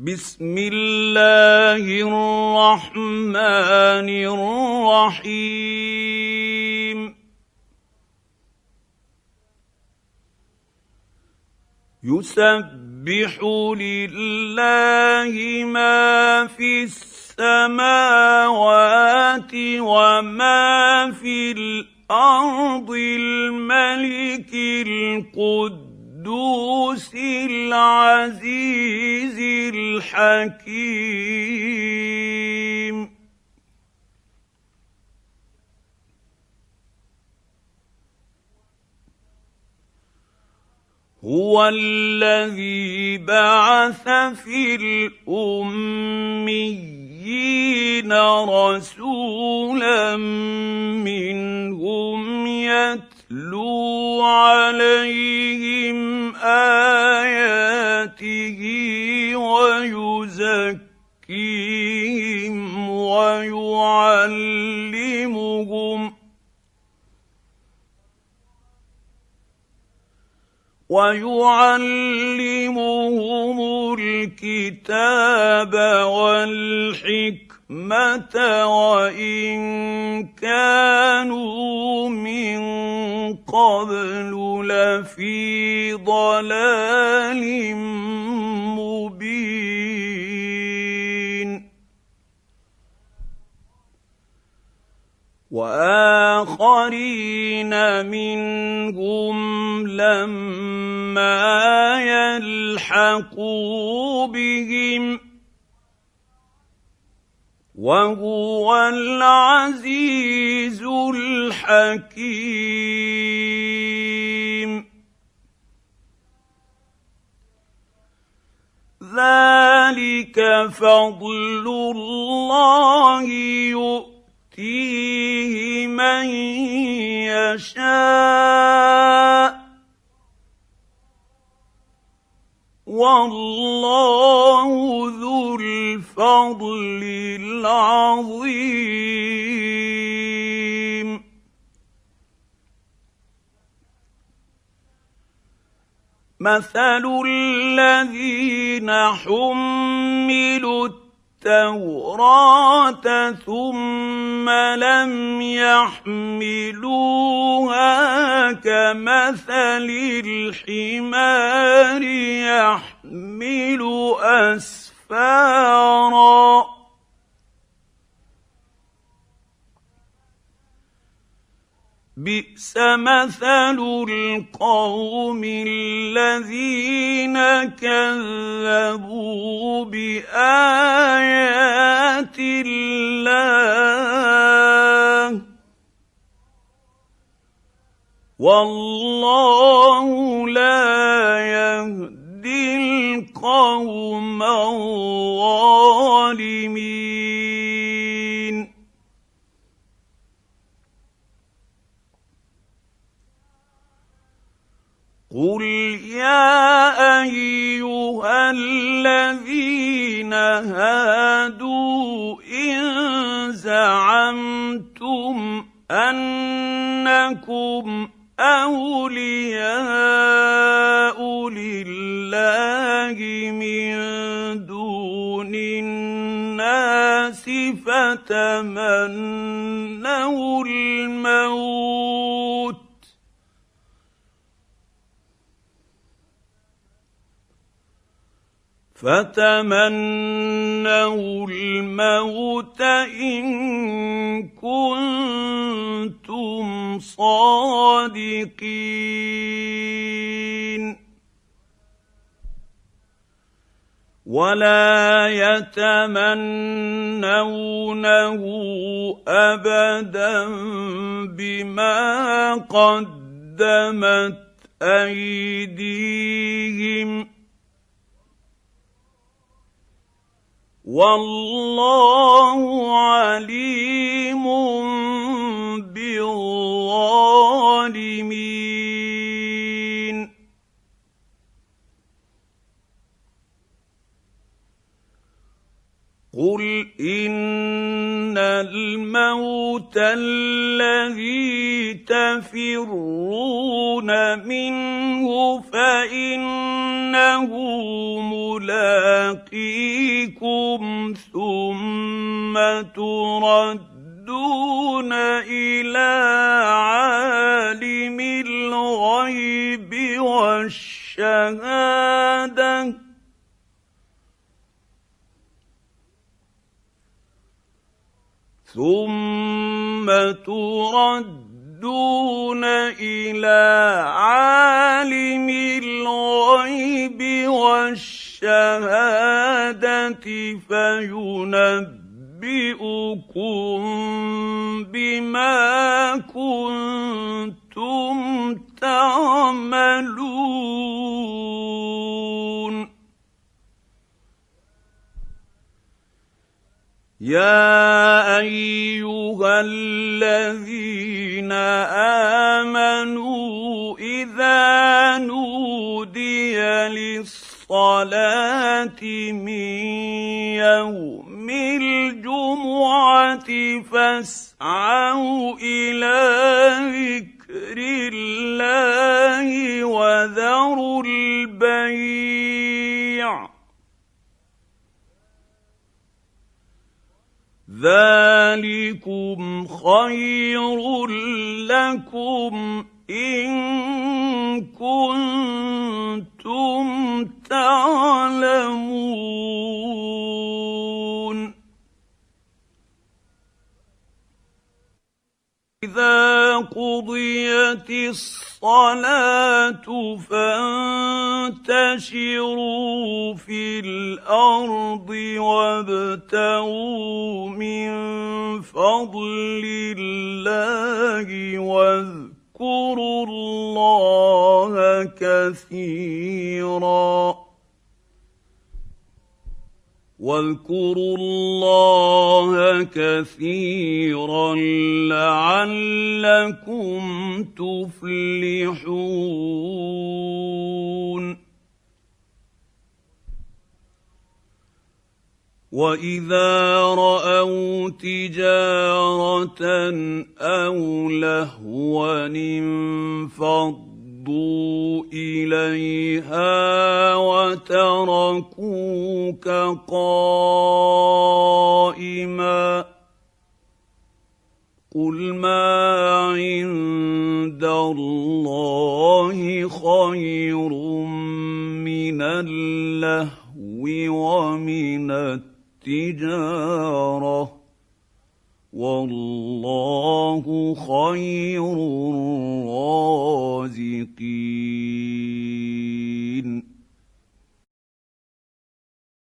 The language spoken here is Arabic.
بسم الله الرحمن الرحيم. يسبح لله ما في السماوات وما في الأرض الملك القدس القدوس العزيز الحكيم. هو الذي بعث في الأميين رسولا منهم يتلو عليهم آياته ويزكيهم ويعلمهم ويعلمهم الكتاب والحكمة وإن كانوا من قبل لفي ضلال مبين. وآخرين منهم لما يلحقوا بهم وهو العزيز الحكيم. ذلك فضل الله يؤتيه من يشاء. والله ذو الفضل العظيم. مثل الذين حملوا التوراة ثم لم يحملوها كمثل الحمار يحمل أسفارا. بئس مثل القوم الذين كذبوا بآيات الله. والله لا يهدي القوم الظالمين. قل يا ايها الذين هادوا ان زعمتم انكم اولياء لله من دون الناس فتمنوا الموت فتمنوا الموت إن كنتم صادقين. ولا يتمنونه ابدا بما قدمت أيديهم. والله عليم بالظالمين. قل ان الموت الذي تفرون منه فانه يَقِيكُمْ ثُمَّ تُرَدُّونَ إِلَىٰ عَالِمِ الْغَيْبِ وَالشَّهَادَةِ. ثُمَّ تُرَدُّونَ إلى عالم الغيب والشهاده فينبئكم بما كنتم تعملون يا ايها الذين امنوا اذا نودي للصلاه من يوم الجمعه فاسعوا إلى ذكر ذلكم خير لكم ان كنتم تعلمون إذا قضيت الصلاة فانتشروا في الأرض وابتغوا من فضل الله واذكروا الله كثيرا واذكروا الله كثيرا لعلكم تفلحون. وإذا رأوا تجارة أو لهوا انفضوا ردوا إليها وتركوك قائما قل ما عند الله خير من اللهو ومن التجارة والله خير الرازقين.